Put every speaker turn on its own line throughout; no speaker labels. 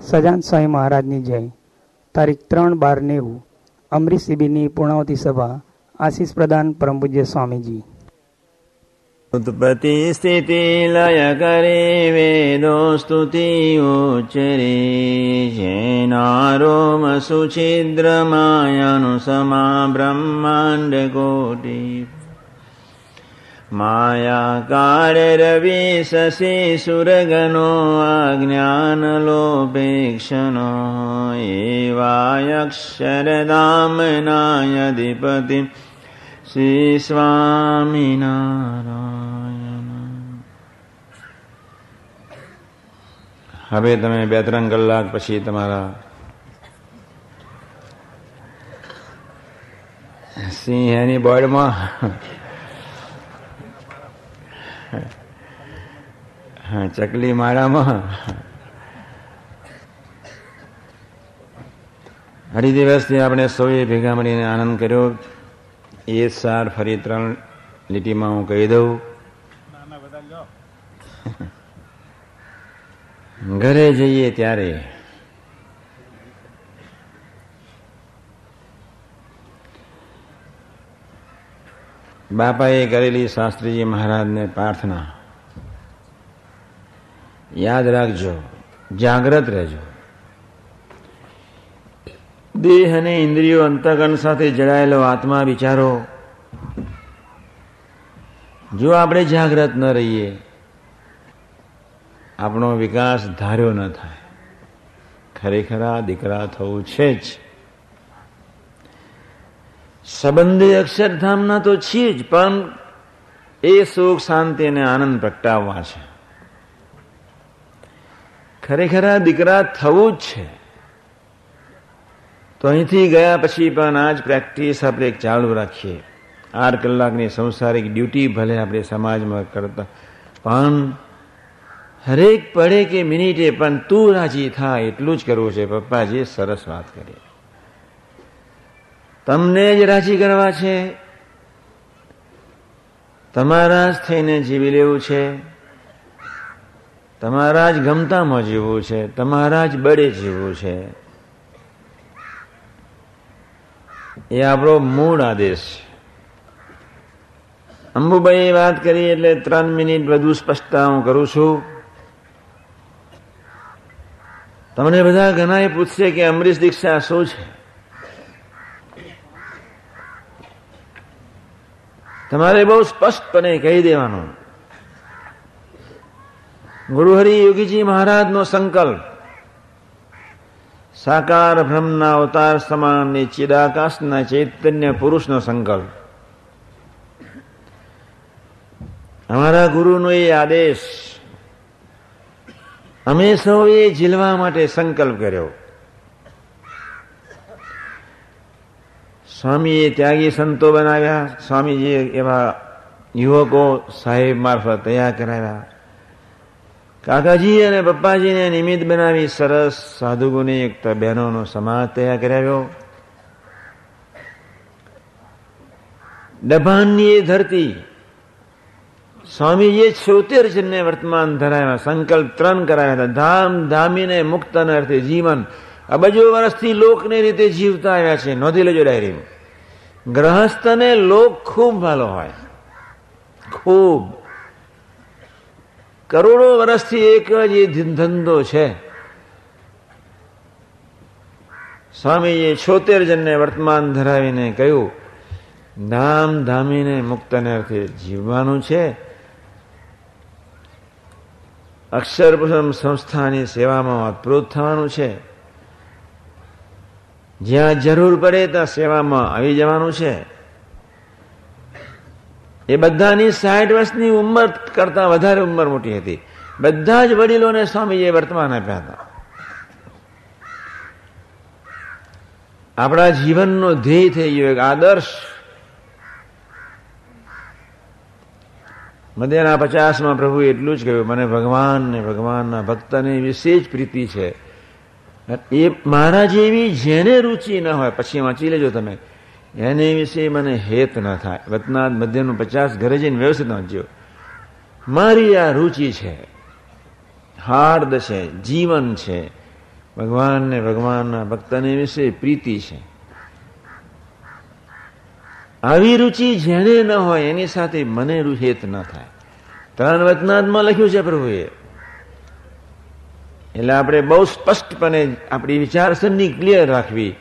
સજાન સ્વામી મહારાજની જય. તારીખ ત્રણ બાર નેવું અમરીશ શિબિરની પૂર્ણાવતી સભા, આશીષ પ્રદાન પરમ પૂજ્ય સ્વામીજી.
ઉત્પત્તિ સ્થિતિ લય કરે વેદો સ્તુતિ ઉચ્ચરે, જેનારોમ સુછિદ્ર માયાનું સમા બ્રહ્માંડ કોટી. માયાકાર રવિ શશી સુરગનો અજ્ઞાનલોપેક્ષનો એવાયક્ષરદામનાયધિપતિ શ્રી સ્વામિનારાયણ હવે તમે બે ત્રણ કલાક પછી તમારા સિંહની બોર્ડમાં ચકલી માળામાં. અઢી દિવસથી આપણે સૌએ ભેગા મળીને આનંદ કર્યો. એ સાર ફરી ત્રણ લીટીમાં હું કહી દઉં. ઘરે જઈએ ત્યારે બાપાએ કરેલી શાસ્ત્રીજી મહારાજને પ્રાર્થના. યાદ રાખજો, જાગ્રત રહેજો. દેહ અને ઇન્દ્રિયો અંતગણ સાથે જડાયેલો આત્મા વિચારો. જો આપણે જાગ્રત ન રહીએ, આપણો વિકાસ ધાર્યો ન થાય. ખરેખર આ દીકરા થવું છે જ. સંબંધી અક્ષરધામના તો છીએ જ, પણ એ સુખ શાંતિ અને આનંદ પ્રગટાવવા છે. ખરેખર આ દીકરા થવું જ છે. તો અહીંથી ગયા પછી પણ આ જ પ્રેક્ટિસ આપણે ચાલુ રાખીએ. આઠ કલાકની સંસારિક ડ્યુટી ભલે આપણે સમાજમાં કરતા, પણ હરેક પડે કે મિનિટે પણ તું રાજી થાય એટલું જ કરવું છે. પપ્પાજી, સરસ વાત કરી. તમને જ રાજી કરવા છે. તમારા જ થઈને જીવી લેવું છે. તમારા જ ગમતામાં જીવવું છે. તમારા જ બળે જીવવું છે. એ આપણો મૂળ આદેશ છે. અંબુભાઈ વાત કરી એટલે ત્રણ મિનિટ વધુ સ્પષ્ટતા હું કરું છું. તમને બધા ઘણા પૂછશે કે અમરીશ દીક્ષા શું છે? તમારે બહુ સ્પષ્ટપણે કહી દેવાનું. ગુરુહરિ યોગીજી મહારાજનો સંકલ્પ. સાકાર બ્રહ્મના અવતાર સમાન ને ચિદાકાશના ચૈતન્ય પુરુષનો સંકલ્પ. અમારા ગુરુનો એ આદેશ. અમે સૌએ ઝીલવા માટે સંકલ્પ કર્યો. સ્વામીએ ત્યાગી સંતો બનાવ્યા. સ્વામીજીએ એવા યુવકો સાહેબ મારફત તૈયાર કરાવ્યા. કાકાજી અને પપ્પાજીને નિમિત્ત બનાવી સરસ સાધુગુની એક બહેનોનો સમાજ તૈયાર કરાવ્યો. ડભાનની એ ધરતી સ્વામીજીએ છોતેર જણને વર્તમાન ધરાવ્યા, સંકલ્પ ત્રણ કરાવ્યા હતા. ધામ ધામીને મુક્ત અર્થે જીવન અબજો વર્ષથી લોકની રીતે જીવતા આવ્યા છે. નોંધી લેજો ડાયરી ગ્રહસ્થને લોક ખૂબ ભાલો હોય. ખૂબ. કરોડો વર્ષથી એક જ એ ધંધો છે. સ્વામીએ છોતેર જણને વર્તમાન ધરાવીને કહ્યું ધામ ધામીને મુક્તને અર્થે જીવવાનું છે. અક્ષર સંસ્થાની સેવામાં અતપ્રોત થવાનું છે. જ્યાં જરૂર પડે ત્યાં સેવામાં આવી જવાનું છે. એ બધાની સાઠ વર્ષની ઉંમર કરતા વધારે ઉંમર મોટી હતી. બધા જ વડીલોને સ્વામીએ વર્તમાન આપ્યા હતા. આપણા જીવનનો ધ્યેય થઈ ગયો, એક આદર્શ. મધ્યના પચાસમાં પ્રભુ એટલું જ કહ્યું, મને ભગવાન ને ભગવાનના ભક્તને વિશેષ પ્રીતિ છે. એ મારા જેવી જેને રુચિ ન હોય, પછી વાંચી લેજો તમે. એને વિશે મને હેત ન થાય. વતનાથ મધ્યનું પચાસ ઘરે જઈને વ્યવસ્થિત વાંચ્યો મારી આ રુચિ છે. હાર્દ છે, જીવન છે. ભગવાનને ભગવાનના ભક્તને વિશે પ્રીતિ છે. આવી રુચિ જેને ન હોય, એની સાથે મને રુહેત ન થાય. ત્રણ વતનાદમાં લખ્યું છે પ્રભુએ એટલે આપણે બહુ સ્પષ્ટપણે આપણી વિચારસરણી ક્લિયર રાખવી.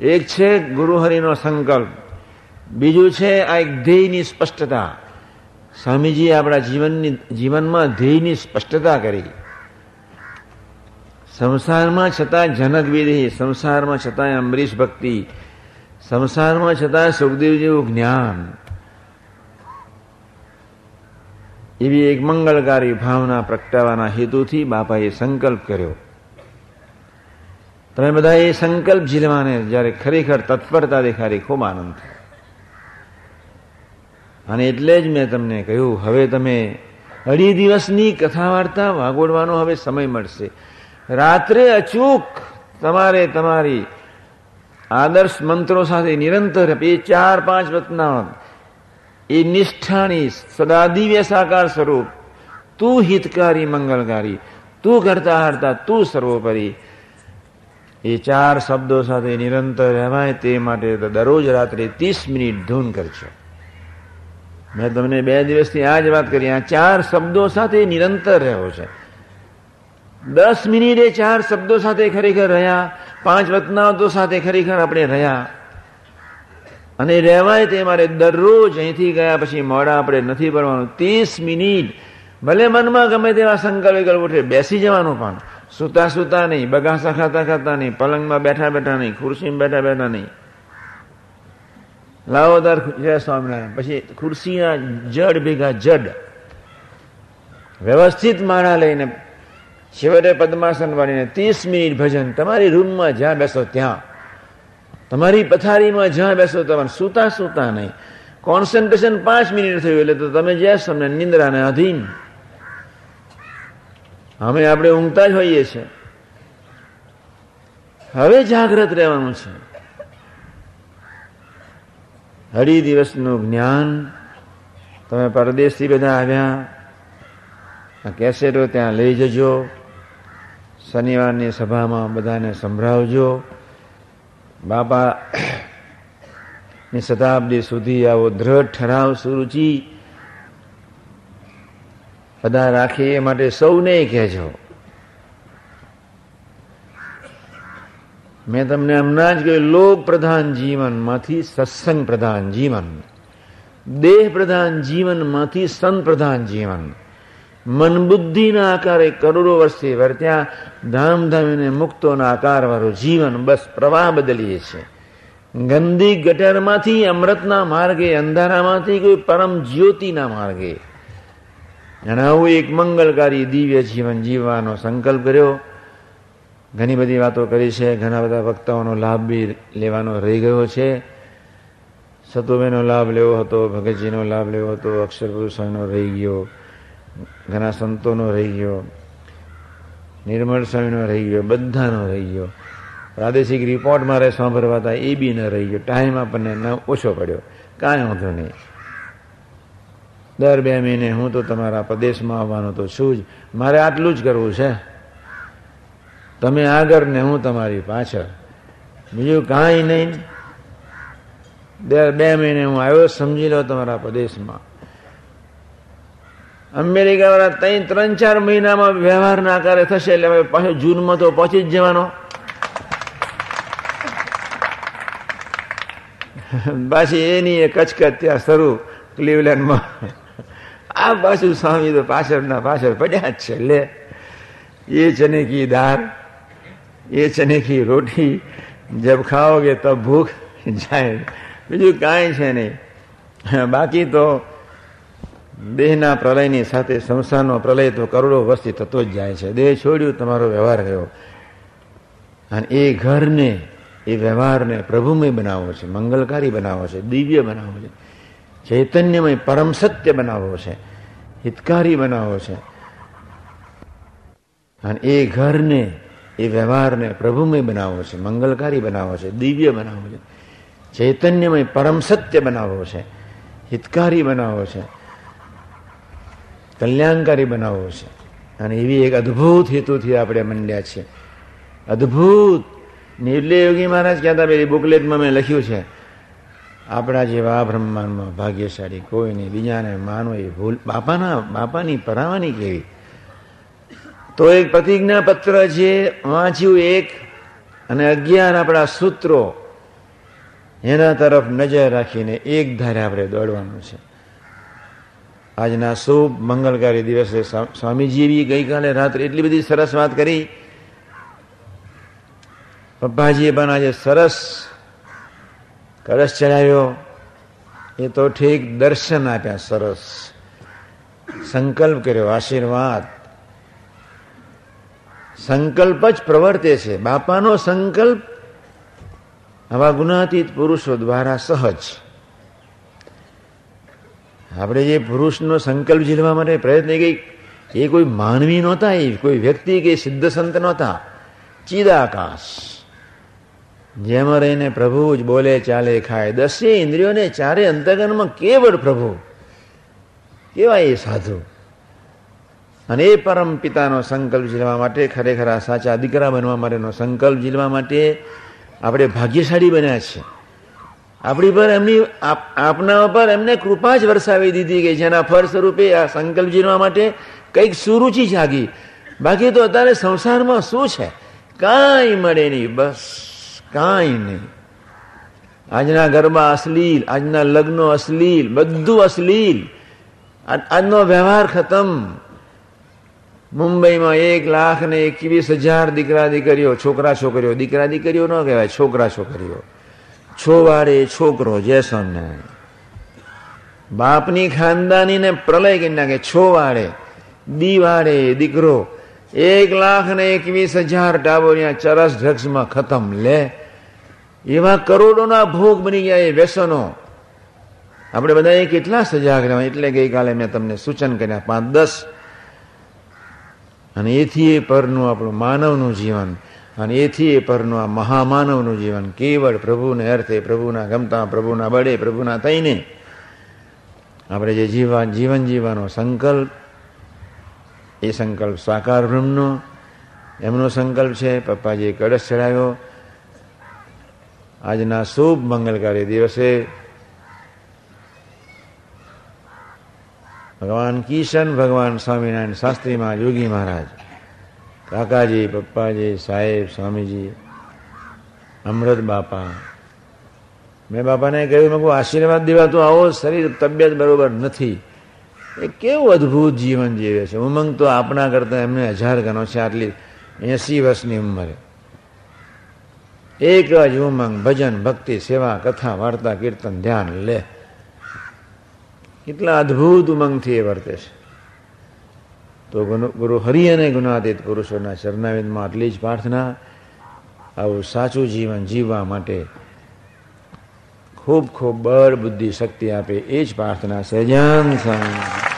એક છે ગુરુહરિનો સંકલ્પ. બીજું છે આ એક ધ્યેયની સ્પષ્ટતા. સ્વામીજીએ આપણા જીવનની, જીવનમાં ધ્યેયની સ્પષ્ટતા કરી. સંસારમાં છતાં જનક વિધિ સંસારમાં છતાં અમરીશ ભક્તિ સંસારમાં છતાં સુખદેવ જેવું જ્ઞાન. એવી એક મંગળકારી ભાવના પ્રગટાવવાના હેતુથી બાપાએ સંકલ્પ કર્યો. તમે બધા એ સંકલ્પ ઝીલવાને જ્યારે ખરેખર તત્પરતા દેખાડી ખૂબ આનંદ થયો. અને એટલે જ મેં તમને કહ્યું, હવે તમે અઢી દિવસની કથા વાર્તા વાગોડવાનો હવે સમય મળશે. રાત્રે અચૂક તમારે તમારી આદર્શ મંત્રો સાથે નિરંતર એ ચાર પાંચ વતના એ નિષ્ઠાની સદા દિવ્ય સાકાર સ્વરૂપ. તું હિતકારી મંગલકારી તું કરતા હરતા, તું સર્વોપરી. એ ચાર શબ્દો સાથે નિરંતર રહેવાય તે માટે દરરોજ રાત્રે ત્રીસ મિનિટ ધૂન કરજો. મેં તમને બે દિવસથી આ જ વાત કરી, આ ચાર શબ્દો સાથે નિરંતર રહ્યો છે. દસ મિનિટે ચાર શબ્દો સાથે ખરેખર રહ્યા, પાંચ વતનાવતો સાથે ખરેખર આપણે રહ્યા. અને રહેવાય તે મારે દરરોજ અહીંથી ગયા પછી મોડા આપણે નથી ભરવાનું. ત્રીસ મિનિટ. ભલે મનમાં ગમે તેવા સંકલ્પ વિકલ્પ ઉઠે, બેસી જવાનું પણ. સુતા સુતા નહીં, બગાસા ખાતા ખાતા નહીં, પલંગમાં બેઠા બેઠા નહીં, ખુરશીમાં બેઠા બેઠા નહીં. લાવોદાર જય સ્વામિનારાયણ. પછી ખુરશીના જડ ભેગા જડ. વ્યવસ્થિત માળા લઈને છેવટે પદ્માસન વાળીને ત્રીસ મિનિટ ભજન. તમારી રૂમમાં જ્યાં બેસો ત્યાં. તમારી પથારીમાં જ્યાં બેસો તમારે સૂતા સૂતા નહીં. કોન્સન્ટ્રેશન પાંચ મિનિટ થયું એટલે તો તમે જ્યાં તમને નિંદ્રાને અધીન અમે આપણે ઊંઘતા જ હોઈએ છીએ. હવે જાગ્રત રહેવાનું છે. અઢી દિવસનું જ્ઞાન. તમે પરદેશથી બધા આવ્યા. આ કેસેટો ત્યાં લઈ જજો. શનિવારની સભામાં બધાને સંભળાવજો. બાપા ની શતાબ્દી સુધી આવો દ્રઢ ઠરાવ સુરુચિ. બધા રાખી એ માટે સૌને કહેજો. મેં તમને હમણાં જ કહ્યું, લોક પ્રધાન જીવનમાંથી સત્સંગ પ્રધાન જીવન. દેહ પ્રધાન જીવનમાંથી સંત પ્રધાન જીવન. મન બુદ્ધિના આકારે કરોડો વર્ષથી વર્ત્યા ધામધામીને મુક્તોના આકાર વાળું જીવન બસ પ્રવાહ બદલીએ છે ગંદી ગટરમાંથી, અમૃતના માર્ગે, અંધારામાંથી કોઈ પરમ જ્યોતિના માર્ગે. અને આવું એક મંગલકારી દિવ્ય જીવન જીવવાનો સંકલ્પ કર્યો. ઘણી બધી વાતો કરી છે, ઘણા બધા વક્તાઓનો લાભ બી લેવાનો રહી ગયો છે. સતુબેનો લાભ લેવો હતો, ભગતજીનો લાભ લેવો હતો અક્ષર પુરુષનો રહી ગયો. ઘણા સંતોનો રહી ગયો નિર્મળ સ્વામીનો રહી ગયો બધાનો રહી ગયો પ્રાદેશિક રિપોર્ટ મારે સાંભળવા હતા, એ બી ન રહી ગયો ટાઈમ આપણને ન ઓછો પડ્યો. કાંઈ વાંધો નહીં. દર બે મહિને હું તો તમારા પ્રદેશમાં આવવાનો તો છું જ. મારે આટલું જ કરવું છે. તમે આગળ ને હું તમારી પાછળ. બીજું કાંઈ નહીં. દર બે મહિને હું આવ્યો, સમજી લો તમારા પ્રદેશમાં. અમેરિકા અમેરિકાવાળા ત્યાં ત્રણ, ચાર મહિનામાં વ્યવહારના આકારે થશે એટલે હવે પાછો જૂનમાં તો પહોંચી જ જવાનો. પાછી એની એ કચકચ ત્યાં શરૂ ક્લિવલેન્ડમાં. આ પાછું સ્વામી તો પાછળના પાછળ પડ્યા જ છે લે એ ચને કી દાળ, એ ચને કી રોટી, જબ ખાઓગે તબ ભૂખ જાય. બીજું કાંઈ છે નહીં. બાકી તો દેહના પ્રલયની સાથે સંસારનો પ્રલય તો કરોડો વર્ષથી થતો જ જાય છે. દેહ છોડ્યું, તમારો વ્યવહાર ગયો અને એ ઘરને, એ વ્યવહારને પ્રભુમય બનાવવો છે, મંગલકારી બનાવવો છે, દિવ્ય બનાવવો છે, ચૈતન્યમય, પરમ સત્ય બનાવવો છે, હિતકારી બનાવવો છે. અને એ ઘરને, એ વ્યવહારને પ્રભુમય બનાવવો છે, મંગલકારી બનાવવો છે, દિવ્ય બનાવવો છે, ચૈતન્યમય, પરમ સત્ય બનાવવો છે, હિતકારી બનાવવો છે. કલ્યાણકારી બનાવવો છે. અને એવી એક અદ્ભુત હેતુથી આપણે મંડ્યા છીએ. અદ્ભુત. નિર્લય યોગી મહારાજ કહેતા પેલી બુકલેટમાં મેં લખ્યું છે. આપણા જેવા બ્રહ્માંડમાં ભાગ્યશાળી કોઈ નહીં, બીજાને માનો એ ભૂલ. બાપાના, બાપાની પરાવાની કેવી? તો એક પ્રતિજ્ઞા પત્ર છે વાંચ્યું એક અને અગિયાર આપણા સૂત્રો એના તરફ નજર રાખીને એક ધારે આપણે દોડવાનું છે. આજના શુભ મંગલકારી દિવસે સ્વામીજી ગઈકાલે રાત્રે એટલી બધી સરસ વાત કરી. પપ્પાજીએ પણ આજે સરસ કળશ ચડાવ્યો. એ તો ઠીક દર્શન આપ્યા, સરસ. સંકલ્પ કર્યો, આશીર્વાદ. સંકલ્પ જ પ્રવર્તે છે. બાપાનો સંકલ્પ આવા ગુનાતીત પુરુષો દ્વારા સહજ. આપણે જે પુરુષનો સંકલ્પ ઝીલવા માટે પ્રયત્ન કરી, એ કોઈ માનવી નહોતા, એ કોઈ વ્યક્તિ કે સિદ્ધ સંત નહોતા. ચિદાકાશ. જેમાં રહીને પ્રભુ જ બોલે, ચાલે, ખાય. દસે ઇન્દ્રિયોને ચારે અંતર્ગણમાં કેવળ પ્રભુ? કેવા એ સાધુ? અને એ પરમ પિતાનો સંકલ્પ ઝીલવા માટે, ખરેખર આ સાચા દીકરા બનવા માટેનો સંકલ્પ ઝીલવા માટે આપણે ભાગ્યશાળી બન્યા છીએ. આપણી પર એમની આપના પર એમને કૃપા જ વરસાવી દીધી કે જેના ફળ સ્વરૂપે આ સંકલ્પ જીવવા માટે કંઈક સુરુચિ જાગી. બાકી તો અત્યારે સંસારમાં શું છે? કાંઈ મળે નહીં, બસ કાંઈ નહીં. આજના ગરબા અશ્લીલ, આજના લગ્નો અશ્લીલ, બધું અશ્લીલ. આજનો વ્યવહાર ખતમ. મુંબઈમાં એક લાખ ને એકવીસ હજાર દીકરા દીકરીઓ છોકરા છોકરીઓ દીકરા દીકરીઓ ન કહેવાય છોકરા છોકરીઓ છોવાડે છોકરો જેસોને બાપની ખાનદાની ને પ્રલય કરી નાખે છોવાડે, દીવાડે દીકરો. એક લાખ ને એકવીસ હજાર ટાબોરિયા ચરસ ડ્રગ્સમાં ખતમ. લે, એવા કરોડોના ભોગ બની ગયા એ વ્યસનો. આપણે બધા કેટલા સજાગ રહેવા એટલે ગઈકાલે મેં તમને સૂચન કર્યા, પાંચ દસ. અને એથી એ પરનું આપણું માનવનું જીવન અને એથી એ પરનું આ મહામાનવનું જીવન, કેવળ પ્રભુને અર્થે, પ્રભુના ગમતા, પ્રભુના બળે, પ્રભુના થઈને આપણે જે જીવન જીવન જીવવાનો સંકલ્પ, એ સંકલ્પ સાકાર બ્રહ્મનો, એમનો સંકલ્પ છે. પપ્પાજીએ કળશ ચડાવ્યો. આજના શુભ મંગલકારી દિવસે ભગવાન કિશન ભગવાન સ્વામિનારાયણ શાસ્ત્રીમાં યોગી મહારાજ કાકાજી પપ્પાજી, સાહેબ, સ્વામીજી, અમૃત બાપા. મેં બાપાને કહ્યું, મેં આશીર્વાદ દેવા તો આવો, શરીર, તબિયત બરોબર નથી. એ કેવું અદ્ભુત જીવન જીવે છે. ઉમંગ તો આપણા કરતા એમને હજાર ગણો છે, આટલી એસી વર્ષની ઉંમરે. એક જ ઉમંગ, ભજન, ભક્તિ, સેવા, કથા, વાર્તા, કીર્તન, ધ્યાન લે કેટલા અદ્ભુત ઉમંગથી એ વર્તે છે. તો ગુરુ હરિ અને ગુણાતીત પુરુષોના શરણાવિંદમાં આટલી જ પ્રાર્થના. આવું સાચું જીવન જીવવા માટે ખૂબ ખૂબ બળ બુદ્ધિ શક્તિ આપે એ જ પ્રાર્થના સહજાન સ્વામી